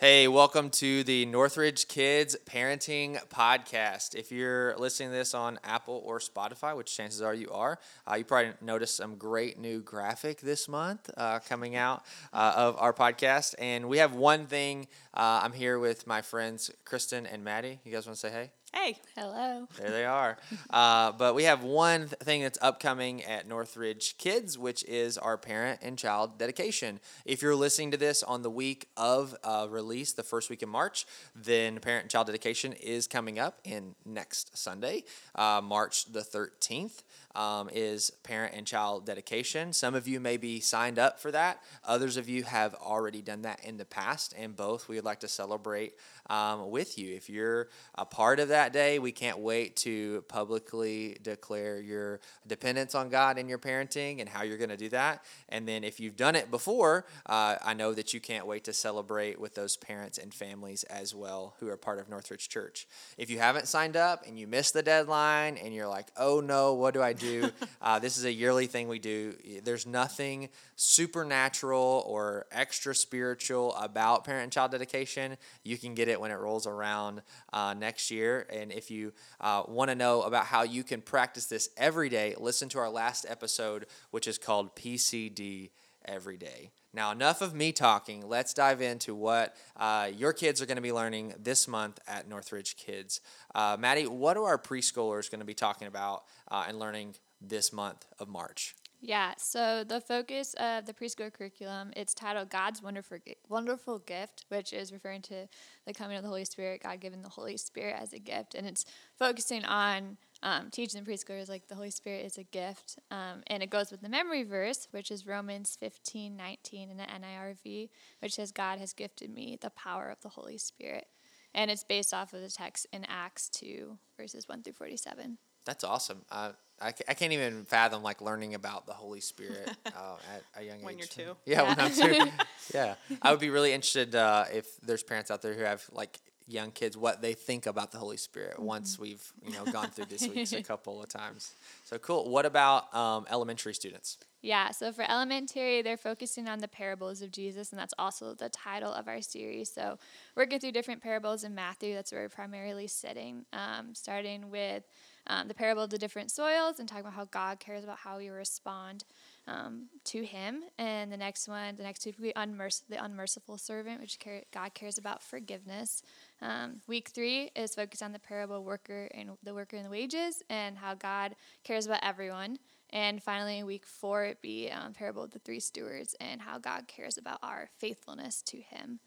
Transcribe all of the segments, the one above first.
Hey, welcome to the Northridge Kids Parenting Podcast. If you're listening to this on Apple or Spotify, which chances are you are, uh, you probably noticed some great new graphic this month uh, coming out uh, of our podcast. And we have one thing. Uh, I'm here with my friends Kristen and Maddie. You guys want to say hey? Hey. Hello. There they are. Uh, but we have one th- thing that's upcoming at Northridge Kids, which is our parent and child dedication. If you're listening to this on the week of uh, release, the first week in March, then parent and child dedication is coming up in next Sunday, uh, March the 13th. Um, is parent and child dedication. Some of you may be signed up for that. Others of you have already done that in the past, and both we would like to celebrate um, with you. If you're a part of that day, we can't wait to publicly declare your dependence on God in your parenting and how you're going to do that. And then if you've done it before, uh, I know that you can't wait to celebrate with those parents and families as well who are part of Northridge Church. If you haven't signed up and you missed the deadline and you're like, oh no, what do I do? uh, this is a yearly thing we do. There's nothing supernatural or extra spiritual about parent and child dedication. You can get it when it rolls around uh, next year. And if you uh, want to know about how you can practice this every day, listen to our last episode, which is called PCD Every Day. Now, enough of me talking. Let's dive into what uh, your kids are going to be learning this month at Northridge Kids. Uh, Maddie, what are our preschoolers going to be talking about uh, and learning this month of March? Yeah, so the focus of the preschool curriculum, it's titled God's Wonderful Wonderful Gift, which is referring to the coming of the Holy Spirit, God giving the Holy Spirit as a gift, and it's focusing on um, teaching the preschoolers like the Holy Spirit is a gift, um, and it goes with the memory verse, which is Romans 15, 19 in the NIRV, which says, God has gifted me the power of the Holy Spirit. And it's based off of the text in Acts 2, verses 1 through 47. That's awesome. Uh, I, I can't even fathom like learning about the Holy Spirit uh, at a young when age. When you're two. Yeah, yeah, when I'm two. yeah, I would be really interested uh, if there's parents out there who have like young kids what they think about the Holy Spirit mm-hmm. once we've you know gone through this week a couple of times. So cool. What about um, elementary students? Yeah, so for elementary, they're focusing on the parables of Jesus, and that's also the title of our series. So, working through different parables in Matthew, that's where we're primarily sitting, um, starting with um, the parable of the different soils and talking about how God cares about how we respond um, to Him. And the next one, the next week, we unmerc- the unmerciful servant, which care- God cares about forgiveness. Um, week three is focused on the parable worker and the worker and the wages, and how God cares about everyone. And finally, week four, it be um, parable of the three stewards and how God cares about our faithfulness to Him.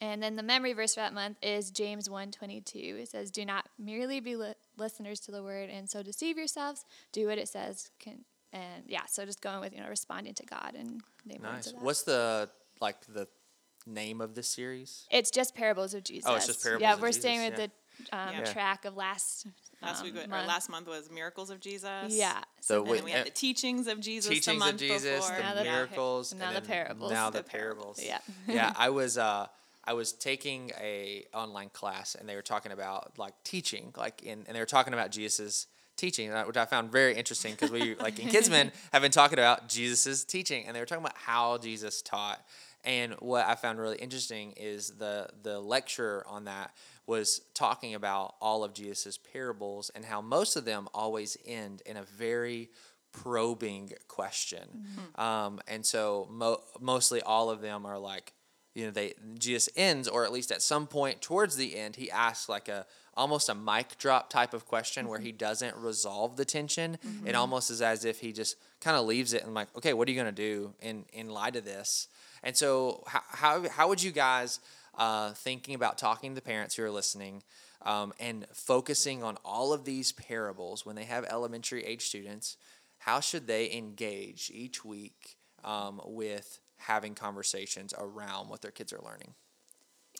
And then the memory verse for that month is James 1:22. It says, "Do not merely be li- listeners to the word and so deceive yourselves. Do what it says." Can, and yeah, so just going with you know responding to God and nice. What's the like the name of the series? It's just parables of Jesus. Oh, it's just parables. Yeah, we're Jesus, staying with yeah. the um, yeah. track of last. Last um, week, or month. last month was miracles of Jesus. Yeah. So and with, we had the teachings of Jesus. teachings the month of Jesus, before. the Now the- miracles, now and the parables. Now The the parables. Yeah. yeah, I was uh, I was taking a online class, and they were talking about like teaching, like in, and they were talking about Jesus's teaching, uh, which I found very interesting because we like in Kidsmen have been talking about Jesus's teaching, and they were talking about how Jesus taught. And what I found really interesting is the the lecture on that was talking about all of Jesus' parables and how most of them always end in a very probing question. Mm-hmm. Um, and so mo- mostly all of them are like, you know, they Jesus ends, or at least at some point towards the end, he asks like a almost a mic drop type of question mm-hmm. where he doesn't resolve the tension. Mm-hmm. It almost is as if he just kind of leaves it and like, okay, what are you gonna do in in light of this? And so, how how, how would you guys uh, thinking about talking to the parents who are listening um, and focusing on all of these parables when they have elementary age students? How should they engage each week um, with having conversations around what their kids are learning?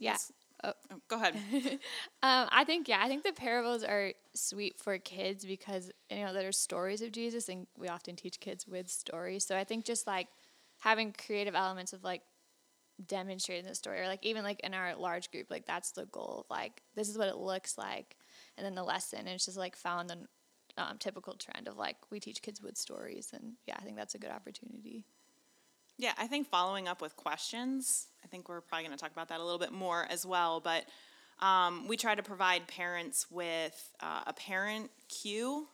Yes. Oh. oh. go ahead. um, I think yeah, I think the parables are sweet for kids because you know there are stories of Jesus, and we often teach kids with stories. So I think just like having creative elements of like demonstrating the story, or like even like in our large group, like that's the goal. Of, like this is what it looks like, and then the lesson, and it's just like found the um, typical trend of like we teach kids with stories, and yeah, I think that's a good opportunity. Yeah, I think following up with questions, I think we're probably going to talk about that a little bit more as well. But um, we try to provide parents with uh, a parent cue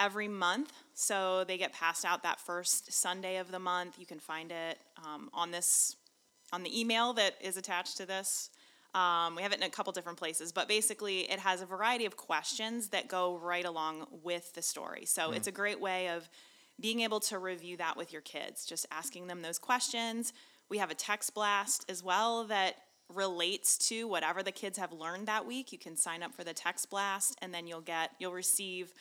every month. So they get passed out that first Sunday of the month. You can find it um, on this on the email that is attached to this. Um, we have it in a couple different places, but basically, it has a variety of questions that go right along with the story. So it's a great way of being able to review that with your kids, just asking them those questions. We have a text blast as well that relates to whatever the kids have learned that week. You can sign up for the text blast, and then you'll get you'll receive.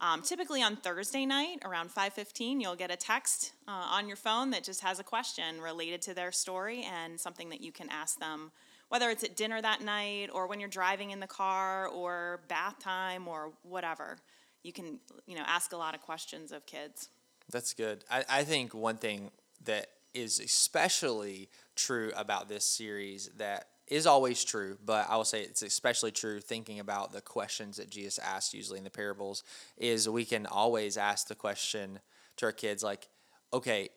Um, typically on Thursday night around 5:15, you'll get a text uh, on your phone that just has a question related to their story and something that you can ask them, whether it's at dinner that night or when you're driving in the car or bath time or whatever. You can you know ask a lot of questions of kids. That's good. I, I think one thing that is especially true about this series that is always true, but I will say it's especially true thinking about the questions that Jesus asked usually in the parables is we can always ask the question to our kids like, okay,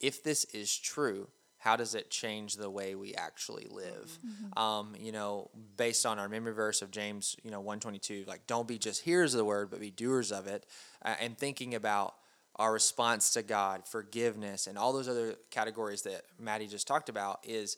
if this is true, how does it change the way we actually live? Um, you know, based on our memory verse of James, you know, 122, like don't be just hearers of the word, but be doers of it. Uh, and thinking about our response to God, forgiveness, and all those other categories that Maddie just talked about is,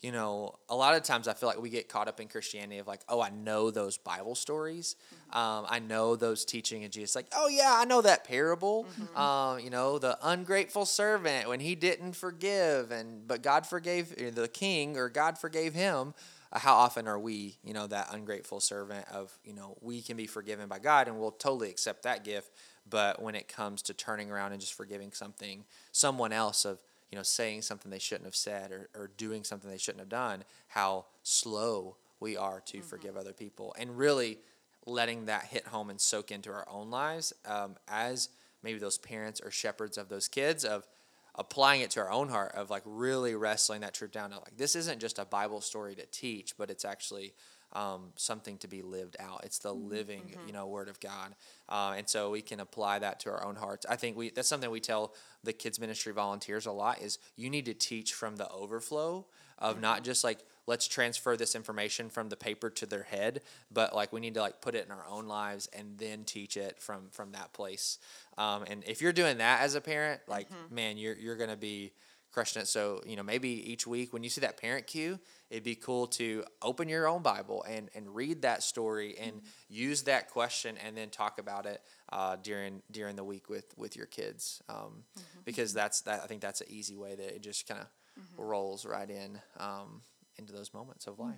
you know, a lot of times I feel like we get caught up in Christianity of like, oh, I know those Bible stories. Um, I know those teaching of Jesus. Like, oh, yeah, I know that parable. Um, you know, the ungrateful servant when he didn't forgive, and but God forgave uh, the king or God forgave him. Uh, how often are we, you know, that ungrateful servant of, you know, we can be forgiven by God and we'll totally accept that gift. But when it comes to turning around and just forgiving something, someone else of, you know, saying something they shouldn't have said or, or doing something they shouldn't have done, how slow we are to forgive other people. And really letting that hit home and soak into our own lives um, as maybe those parents or shepherds of those kids of applying it to our own heart of like really wrestling that truth down to like this isn't just a bible story to teach but it's actually um, something to be lived out. It's the living you know word of god. Uh, and so we can apply that to our own hearts. I think we that's something we tell the kids ministry volunteers a lot is you need to teach from the overflow of not just like let's transfer this information from the paper to their head but like we need to like put it in our own lives and then teach it from from that place. Um, and if you're doing that as a parent like man you're you're gonna be crushing it. So you know maybe each week when you see that parent cue it'd be cool to open your own bible and and read that story and use that question and then talk about it uh, during during the week with with your kids. Um, because that's that i think that's an easy way that it just kind of rolls right in um, into those moments of life.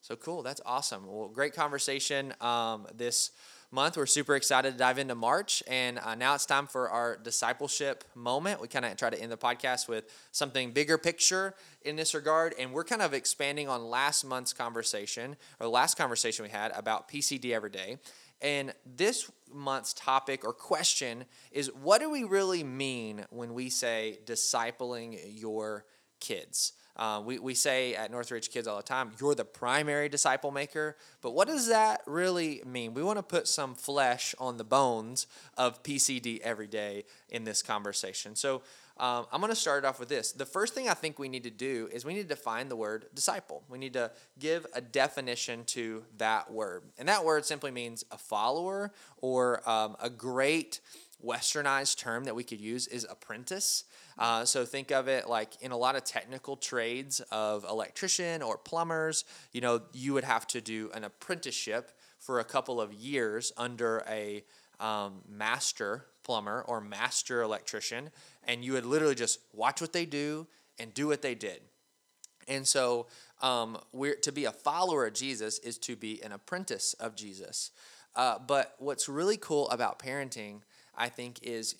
So cool. That's awesome. Well, great conversation um, this month. We're super excited to dive into March. And uh, now it's time for our discipleship moment. We kind of try to end the podcast with something bigger picture in this regard. And we're kind of expanding on last month's conversation, or the last conversation we had about PCD every day. And this month's topic or question is what do we really mean when we say discipling your kids? Uh, we, we say at Northridge Kids all the time, you're the primary disciple maker. But what does that really mean? We want to put some flesh on the bones of PCD every day in this conversation. So um, I'm going to start off with this. The first thing I think we need to do is we need to define the word disciple. We need to give a definition to that word. And that word simply means a follower or um, a great westernized term that we could use is apprentice. Uh, so think of it like in a lot of technical trades of electrician or plumbers, you know, you would have to do an apprenticeship for a couple of years under a um, master plumber or master electrician, and you would literally just watch what they do and do what they did. And so, um, we're to be a follower of Jesus is to be an apprentice of Jesus. Uh, but what's really cool about parenting, I think, is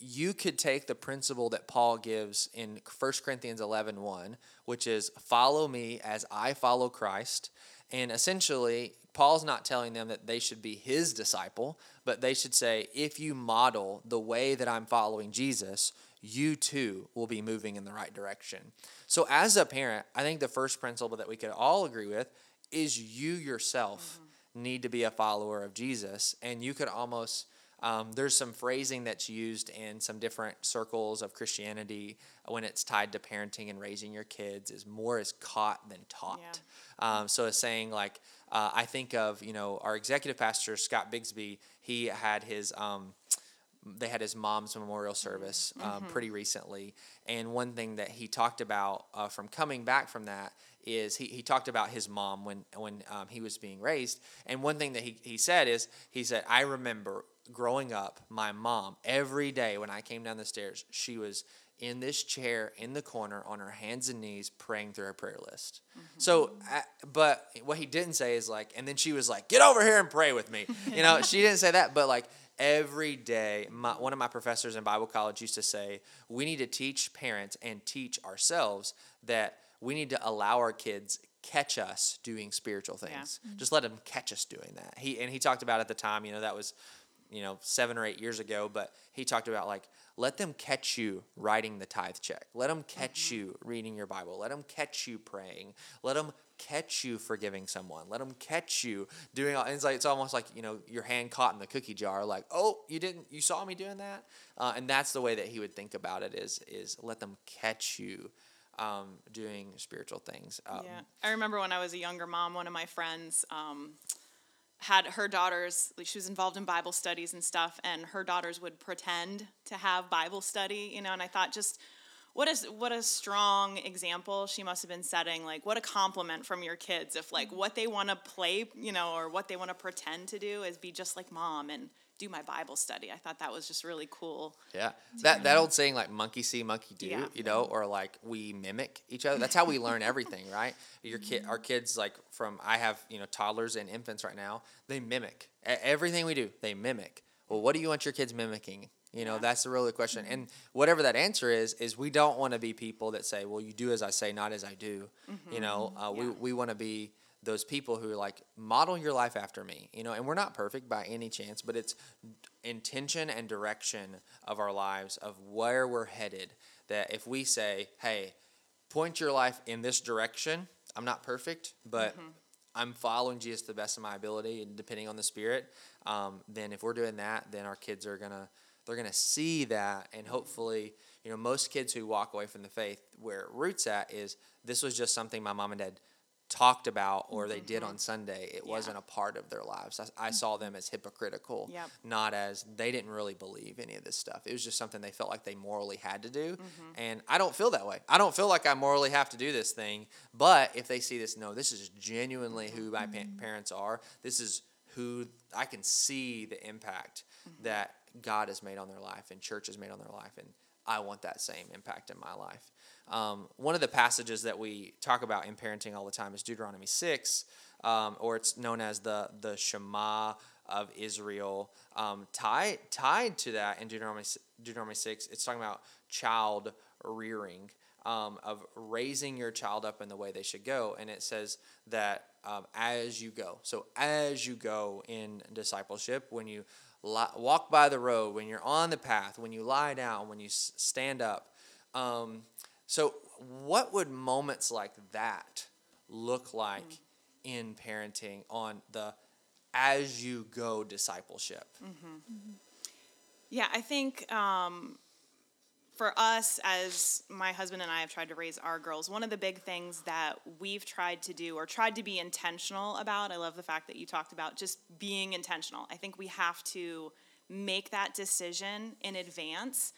you could take the principle that Paul gives in 1 Corinthians 11 1, which is follow me as I follow Christ. And essentially, Paul's not telling them that they should be his disciple, but they should say, if you model the way that I'm following Jesus, you too will be moving in the right direction. So, as a parent, I think the first principle that we could all agree with is you yourself mm-hmm. need to be a follower of Jesus. And you could almost Um, there's some phrasing that's used in some different circles of Christianity when it's tied to parenting and raising your kids is more is caught than taught. Um, so it's saying like uh, I think of you know our executive pastor Scott Bigsby. He had his um, they had his mom's memorial service um, pretty recently, and one thing that he talked about uh, from coming back from that is he, he talked about his mom when when um, he was being raised, and one thing that he, he said is he said I remember growing up, my mom every day when I came down the stairs, she was in this chair in the corner on her hands and knees praying through her prayer list. Mm-hmm. So, I, but what he didn't say is like, and then she was like, get over here and pray with me. You know, she didn't say that, but like every day, my, one of my professors in Bible college used to say, we need to teach parents and teach ourselves that we need to allow our kids catch us doing spiritual things. Mm-hmm. Just let them catch us doing that. He and he talked about at the time, you know, that was you know, seven or eight years ago, but he talked about like, let them catch you writing the tithe check. Let them catch you reading your Bible. Let them catch you praying. Let them catch you forgiving someone. Let them catch you doing all, and it's like, it's almost like, you know, your hand caught in the cookie jar, like, oh, you didn't, you saw me doing that. Uh, and that's the way that he would think about it is, is let them catch you um, doing spiritual things. Um, Yeah, I remember when I was a younger mom, one of my friends um, had her daughters. like, She was involved in Bible studies and stuff, and her daughters would pretend to have Bible study, you know. And I thought, just what is what a strong example she must have been setting. Like, what a compliment from your kids if like mm-hmm. what they want to play, you know, or what they want to pretend to do is be just like mom and do my Bible study. I thought that was just really cool. Yeah, that that old saying like monkey see, monkey do, Yeah. you know, or like we mimic each other. That's how we learn everything, right? Your kid, our kids, like from I have you know toddlers and infants right now. They mimic everything we do. They mimic. Well, what do you want your kids mimicking? You know, that's the really question. And whatever that answer is, is we don't want to be people that say, "Well, you do as I say, not as I do." You know, uh, we we want to be those people who are like model your life after me you know and we're not perfect by any chance but it's intention and direction of our lives of where we're headed that if we say hey point your life in this direction i'm not perfect but i'm following jesus to the best of my ability and depending on the spirit um, then if we're doing that then our kids are gonna they're gonna see that and hopefully you know most kids who walk away from the faith where it roots at is this was just something my mom and dad talked about or they did mm-hmm. on Sunday. It wasn't a part of their lives. I, I saw them as hypocritical, Yep. not as they didn't really believe any of this stuff. It was just something they felt like they morally had to do. Mm-hmm. And I don't feel that way. I don't feel like I morally have to do this thing. But if they see this, no, this is genuinely who my pa- mm-hmm. parents are. This is who I can see the impact that God has made on their life and church has made on their life. And I want that same impact in my life. Um, one of the passages that we talk about in parenting all the time is Deuteronomy 6, um, or it's known as the, the Shema of Israel. Um, tied, tied to that in Deuteronomy, Deuteronomy 6, it's talking about child rearing, um, of raising your child up in the way they should go. And it says that um, as you go. So, as you go in discipleship, when you walk by the road, when you're on the path, when you lie down, when you s- stand up. Um, so, what would moments like that look like in parenting on the as you go discipleship? Yeah, I think um, for us, as my husband and I have tried to raise our girls, one of the big things that we've tried to do or tried to be intentional about, I love the fact that you talked about just being intentional. I think we have to make that decision in advance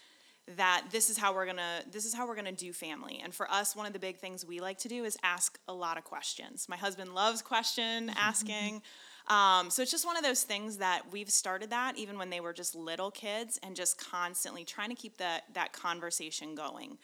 that this is how we're gonna this is how we're gonna do family. And for us one of the big things we like to do is ask a lot of questions. My husband loves question asking um, so it's just one of those things that we've started that even when they were just little kids and just constantly trying to keep that that conversation going.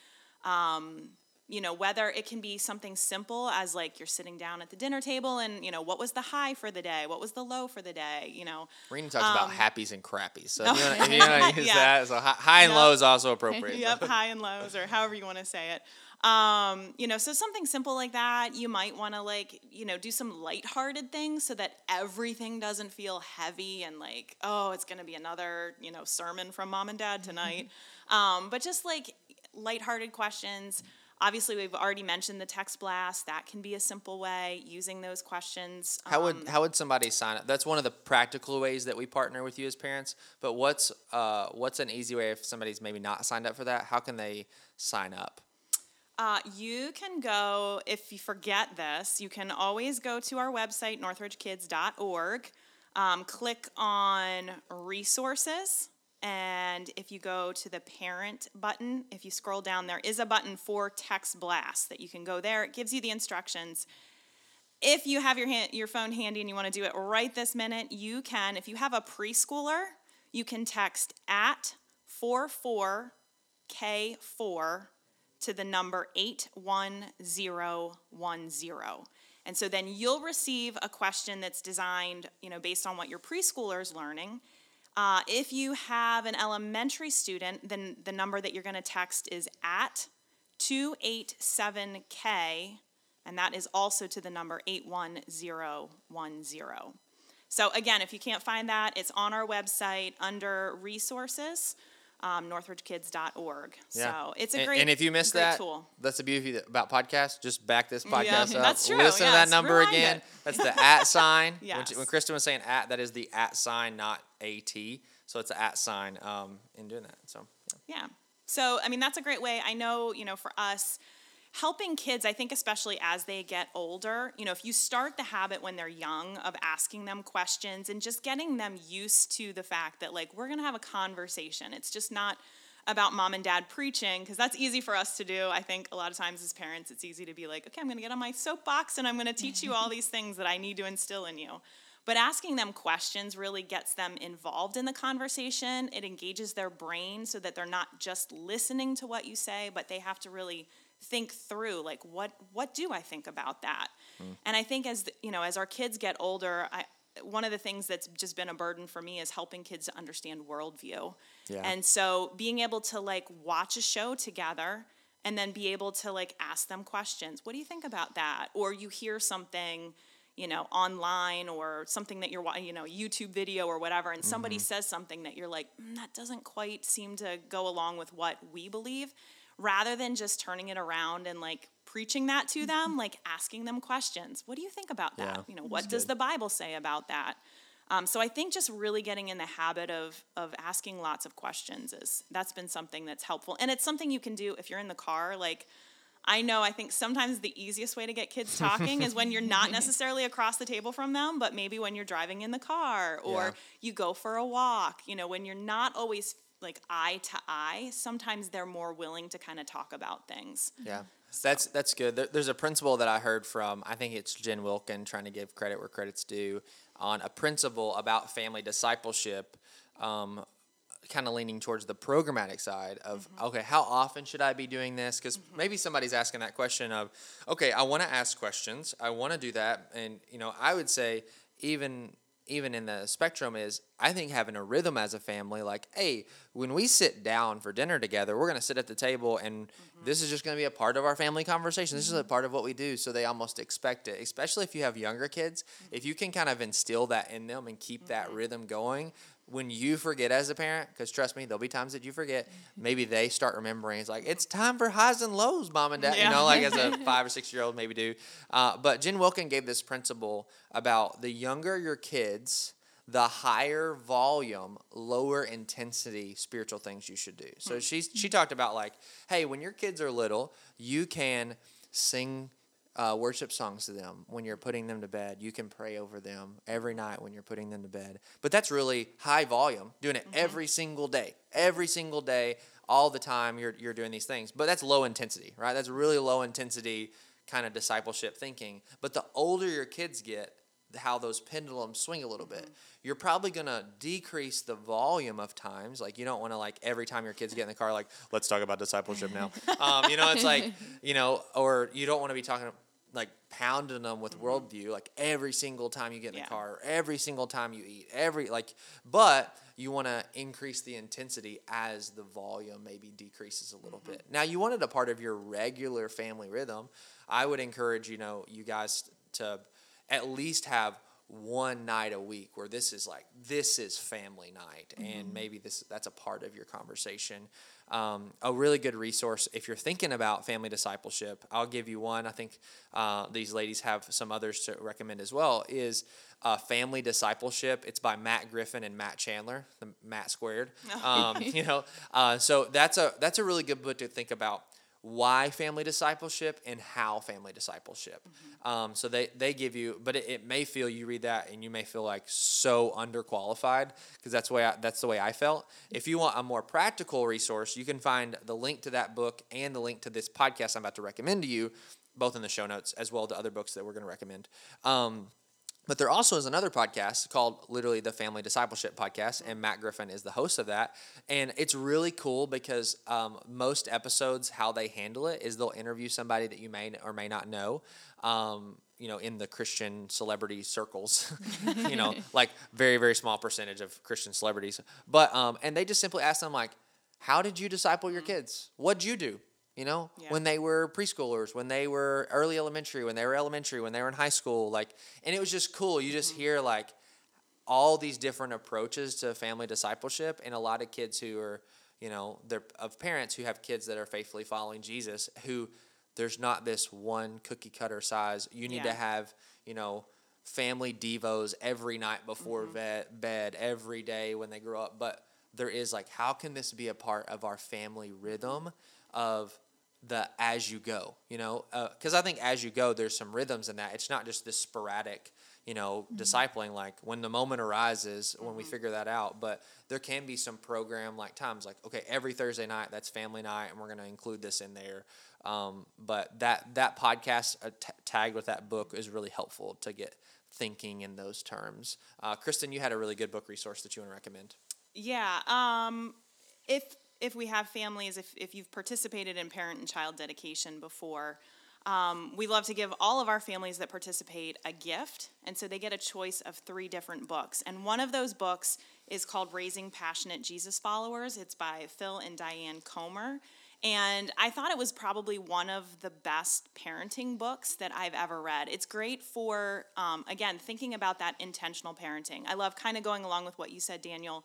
Um, you know whether it can be something simple as like you're sitting down at the dinner table and you know what was the high for the day what was the low for the day you know Rena talks about happies and crappies. So, if you want use Um, Yeah. that, so hi- high and Yep. low is also appropriate. yep, high and lows, or however you want to say it. Um, you know, so something simple like that, you might want to like, you know, do some lighthearted things so that everything doesn't feel heavy and like, oh, it's going to be another, you know, sermon from mom and dad tonight. Um, but just like lighthearted questions. Obviously, we've already mentioned the text blast. That can be a simple way using those questions. How would Um, how would somebody sign up? That's one of the practical ways that we partner with you as parents. But what's uh what's an easy way if somebody's maybe not signed up for that? How can they sign up? Uh, you can go, if you forget this, you can always go to our website, northridgekids.org, um, click on resources, and if you go to the parent button, if you scroll down, there is a button for text blast that you can go there. It gives you the instructions. If you have your hand, your phone handy and you want to do it right this minute, you can. If you have a preschooler, you can text at 44K4 to the number 81010. And so then you'll receive a question that's designed, you know, based on what your preschooler is learning. Uh, if you have an elementary student, then the number that you're going to text is at 287K, and that is also to the number 81010. So again, if you can't find that, it's on our website under resources, um, northridgekids.org. So it's a And- great And if you missed that, tool. that's the beauty about podcasts. Just back this podcast up. that's true. Listen to that number again. it. That's the at sign. When, Yes. she- when Kristen was saying at, that is the at sign, not at. So it's an at sign um, in doing that. So yeah. Yeah. So, I mean, that's a great way. I know, you know, for us, helping kids, I think, especially as they get older, you know, if you start the habit when they're young of asking them questions and just getting them used to the fact that, like, we're going to have a conversation. It's just not about mom and dad preaching because that's easy for us to do. I think a lot of times as parents, it's easy to be like, okay, I'm going to get on my soapbox and I'm going to teach you all these things that I need to instill in you. But asking them questions really gets them involved in the conversation. It engages their brain so that they're not just listening to what you say, but they have to really think through like what what do I think about that? And I think as the- you know, as our kids get older, I one of the things that's just been a burden for me is helping kids to understand worldview. Yeah. And so being able to like watch a show together and then be able to like ask them questions. What do you think about that? Or you hear something, you know, online or something that you're wa- you know, YouTube video or whatever and somebody says something that you're like, mm, that doesn't quite seem to go along with what we believe, rather than just turning it around and like preaching that to them, like asking them questions. What do you think about that? Yeah, you know, what does the Bible say about that? Um, so I think just really getting in the habit of of asking lots of questions is that's been something that's helpful, and it's something you can do if you're in the car. Like I know, I think sometimes the easiest way to get kids talking is when you're not necessarily across the table from them, but maybe when you're driving in the car or Yeah. you go for a walk. You know, when you're not always like eye to eye, sometimes they're more willing to kind of talk about things. Yeah, that's that's good. There, there's a principle that I heard from I think it's Jen Wilkin trying to give credit where credit's due on a principle about family discipleship, um, kind of leaning towards the programmatic side of okay, how often should I be doing this? Because maybe somebody's asking that question of okay, I want to ask questions, I want to do that, and you know I would say even even in the spectrum is I think having a rhythm as a family, like, hey, when we sit down for dinner together, we're gonna sit at the table and mm-hmm. this is just gonna be a part of our family conversation. This is a mm-hmm. part of what we do. So they almost expect it. Especially if you have younger kids, if mm-hmm. you can kind of instill that in them and keep that rhythm going, when you forget as a parent, because trust me, there'll be times that you forget, maybe they start remembering. It's like, it's time for highs and lows, mom and dad. You know, like as a five or six year old maybe do. Uh, but Jen Wilkin gave this principle about the younger your kids, the higher volume, lower intensity spiritual things you should do. So she she talked about like, hey, when your kids are little, you can sing uh, worship songs to them when you're putting them to bed. You can pray over them every night when you're putting them to bed. But that's really high volume, doing it every single day, every single day, all the time. You're you're doing these things, but that's low intensity, right? That's really low intensity kind of discipleship thinking. But the older your kids get, how those pendulums swing a little bit. You're probably gonna decrease the volume of times. Like you don't want to like every time your kids get in the car, like let's talk about discipleship now. um, you know, it's like you know, or you don't want to be talking like pounding them with mm-hmm. worldview like every single time you get in the Yeah. car, every single time you eat, every like. But you want to increase the intensity as the volume maybe decreases a little mm-hmm. bit. Now you want it a part of your regular family rhythm. I would encourage you know you guys to at least have one night a week where this is like this is family night and mm-hmm. maybe this that's a part of your conversation um, a really good resource if you're thinking about family discipleship. I'll give you one. I think uh, these ladies have some others to recommend as well. Is uh, Family Discipleship. It's by Matt Griffin and Matt Chandler, the Matt squared. Um, you know, uh, so that's a that's a really good book to think about why family discipleship and how family discipleship. Mm-hmm. Um, so they, they give you, but it, it, may feel you read that and you may feel like so underqualified because that's the way I, that's the way I felt. If you want a more practical resource, you can find the link to that book and the link to this podcast I'm about to recommend to you, both in the show notes as well as the other books that we're going to recommend. Um, but there also is another podcast called literally the Family Discipleship Podcast, and Matt Griffin is the host of that. And it's really cool because um, most episodes, how they handle it is they'll interview somebody that you may or may not know. Um, you know, in the Christian celebrity circles, you know, like very, very small percentage of Christian celebrities. But, um, and they just simply ask them, like, how did you disciple your kids? What'd you do? You know yeah. when they were preschoolers when they were early elementary when they were elementary when they were in high school like and it was just cool you just mm-hmm. hear like all these different approaches to family discipleship and a lot of kids who are you know they're of parents who have kids that are faithfully following jesus who there's not this one cookie cutter size you need yeah. to have you know family devos every night before mm-hmm. bed, bed every day when they grow up but there is like how can this be a part of our family rhythm of the as you go, you know, because uh, I think as you go, there's some rhythms in that. It's not just this sporadic, you know, mm-hmm. discipling. Like when the moment arises, when mm-hmm. we figure that out. But there can be some program like times, like okay, every Thursday night that's family night, and we're going to include this in there. Um, but that that podcast uh, t- tagged with that book is really helpful to get thinking in those terms. Uh, Kristen, you had a really good book resource that you want to recommend. Yeah. Um, if if we have families, if, if you've participated in parent and child dedication before, um, we love to give all of our families that participate a gift. And so they get a choice of three different books. And one of those books is called Raising Passionate Jesus Followers. It's by Phil and Diane Comer. And I thought it was probably one of the best parenting books that I've ever read. It's great for, um, again, thinking about that intentional parenting. I love kind of going along with what you said, Daniel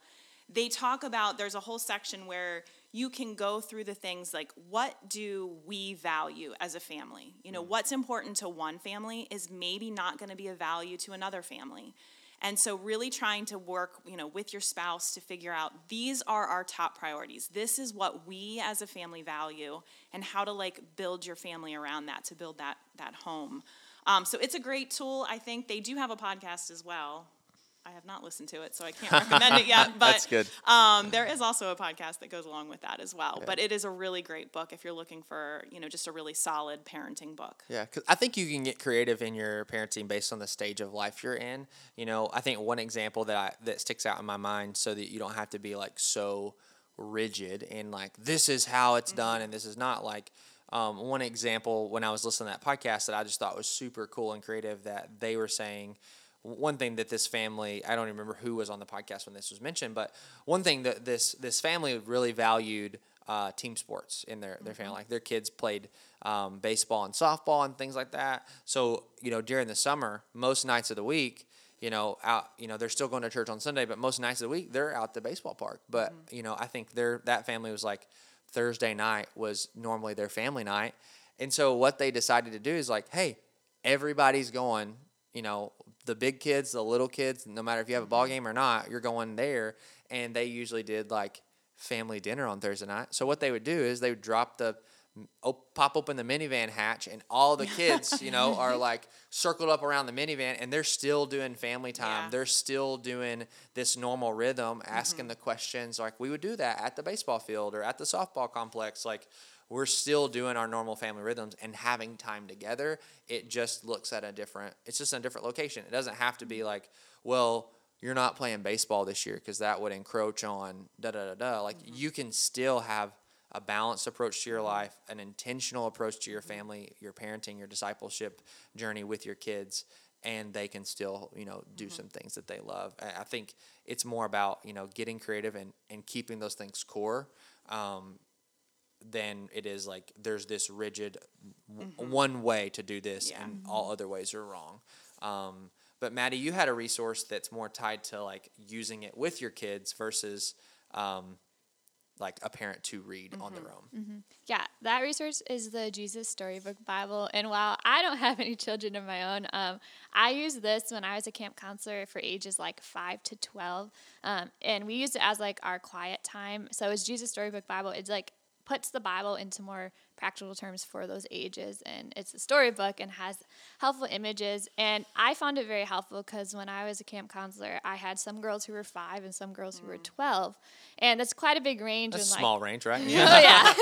they talk about there's a whole section where you can go through the things like what do we value as a family? You know mm. what's important to one family is maybe not going to be a value to another family. And so really trying to work you know with your spouse to figure out these are our top priorities. This is what we as a family value and how to like build your family around that to build that that home. Um, so it's a great tool i think. They do have a podcast as well I have not listened to it, so I can't recommend it yet. But That's good. Um, there is also a podcast that goes along with that as well. Yeah. But it is a really great book if you're looking for, you know, just a really solid parenting book. Yeah, because I think you can get creative in your parenting based on the stage of life you're in. You know, I think one example that I, that sticks out in my mind, so that you don't have to be like so rigid and like this is how it's mm-hmm. done and this is not like. Um, one example when I was listening to that podcast that I just thought was super cool and creative that they were saying one thing that this family I don't even remember who was on the podcast when this was mentioned, but one thing that this this family really valued uh, team sports in their their family. Mm-hmm. Like their kids played um, baseball and softball and things like that. So you know during the summer, most nights of the week, you know out you know they're still going to church on Sunday, but most nights of the week they're out the baseball park. But mm-hmm. you know I think their that family was like Thursday night was normally their family night, and so what they decided to do is like, hey, everybody's going you know the big kids, the little kids, no matter if you have a ball game or not, you're going there. And they usually did like family dinner on Thursday night. So what they would do is they would drop the op- pop open the minivan hatch, and all the kids, you know, are like circled up around the minivan, and they're still doing family time. Yeah. They're still doing this normal rhythm, asking mm-hmm. the questions like we would do that at the baseball field or at the softball complex, like we're still doing our normal family rhythms and having time together. It just looks at a different, it's just a different location. It doesn't have to be like, well, you're not playing baseball this year because that would encroach on da da da da. Like mm-hmm. you can still have a balanced approach to your life, an intentional approach to your mm-hmm. family, your parenting, your discipleship journey with your kids, and they can still, you know, do mm-hmm. some things that they love. I think it's more about, you know, getting creative and, and keeping those things core. Um, than it is like there's this rigid mm-hmm. one way to do this yeah. and all other ways are wrong. Um, but Maddie, you had a resource that's more tied to like using it with your kids versus um, like a parent to read on their own. Yeah, that resource is the Jesus Storybook Bible. And while I don't have any children of my own, um, I used this when I was a camp counselor for ages like 5 to 12. Um, and we used it as like our quiet time. So it's Jesus Storybook Bible. It's like puts the Bible into more practical terms for those ages. And it's a storybook and has helpful images. And I found it very helpful because when I was a camp counselor, I had some girls who were five and some girls who were mm. 12. And that's quite a big range. That's a when, like, small range, right? Oh yeah.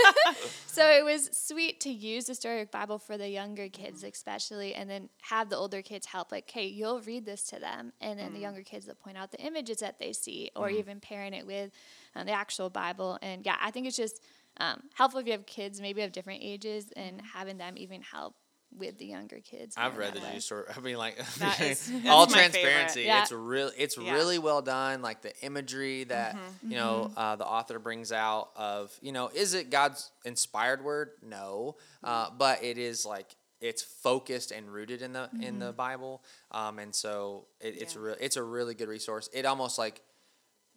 so it was sweet to use the storybook Bible for the younger kids, mm-hmm. especially, and then have the older kids help. Like, hey, you'll read this to them, and then the mm-hmm. younger kids will point out the images that they see, or mm-hmm. even pairing it with um, the actual Bible. And yeah, I think it's just um, helpful if you have kids, maybe of different ages, and having them even help with the younger kids. I've read the way. Jesus story. I mean, like That is- that's all transparency. Yeah. It's really, it's Yeah. really well done. Like the imagery that Mm-hmm. you know uh, the author brings out of you know, is it God's inspired word? No, uh, but it is like it's focused and rooted in the in Mm-hmm. the Bible. Um, and so it, it's Yeah. real. It's a really good resource. It almost like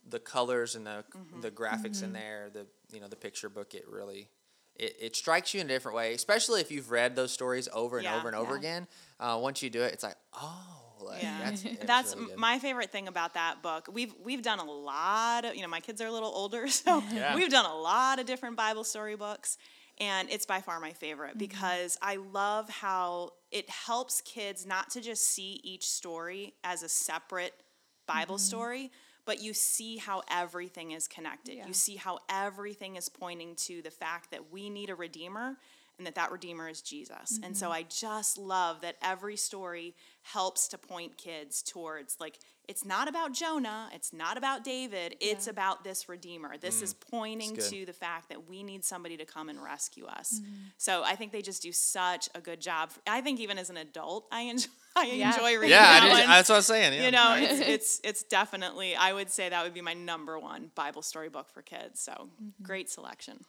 the colors and the Mm-hmm. the graphics Mm-hmm. in there, the you know the picture book. It really it, it strikes you in a different way, especially if you've read those stories over and Yeah. over and over Yeah. again. Uh, once you do it, it's like, oh, like, Yeah, that's it's that's really my favorite thing about that book. We've we've done a lot of you know my kids are a little older, so Yeah. we've done a lot of different Bible story books, and it's by far my favorite because I love how it helps kids not to just see each story as a separate Bible story. But you see how everything is connected. Yeah. You see how everything is pointing to the fact that we need a redeemer and that that redeemer is Jesus. And so mm-hmm. I just love that every story helps to point kids towards like it's not about Jonah, it's not about David, it's Yeah. about this redeemer. This is mm. pointing to the fact that we need somebody to come and rescue us. Mm-hmm. So I think they just do such a good job. I think even as an adult, I enjoy I Yeah. enjoy reading yeah, I that did, one that's what I was saying. Yeah. you know it's, it's it's definitely i would say that would be my number one bible story book for kids so mm-hmm. great selection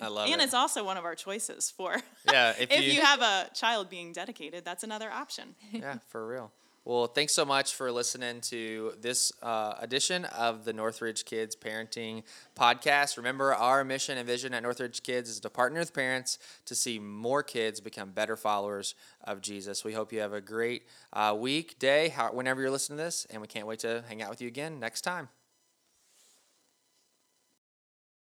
I love and it. And it's also one of our choices for yeah, if, if you, you have a child being dedicated that's another option yeah, for real. Well, thanks so much for listening to this uh, edition of the Northridge Kids Parenting Podcast. Remember, our mission and vision at Northridge Kids is to partner with parents to see more kids become better followers of Jesus. We hope you have a great uh, week, day, how, whenever you're listening to this, and we can't wait to hang out with you again next time.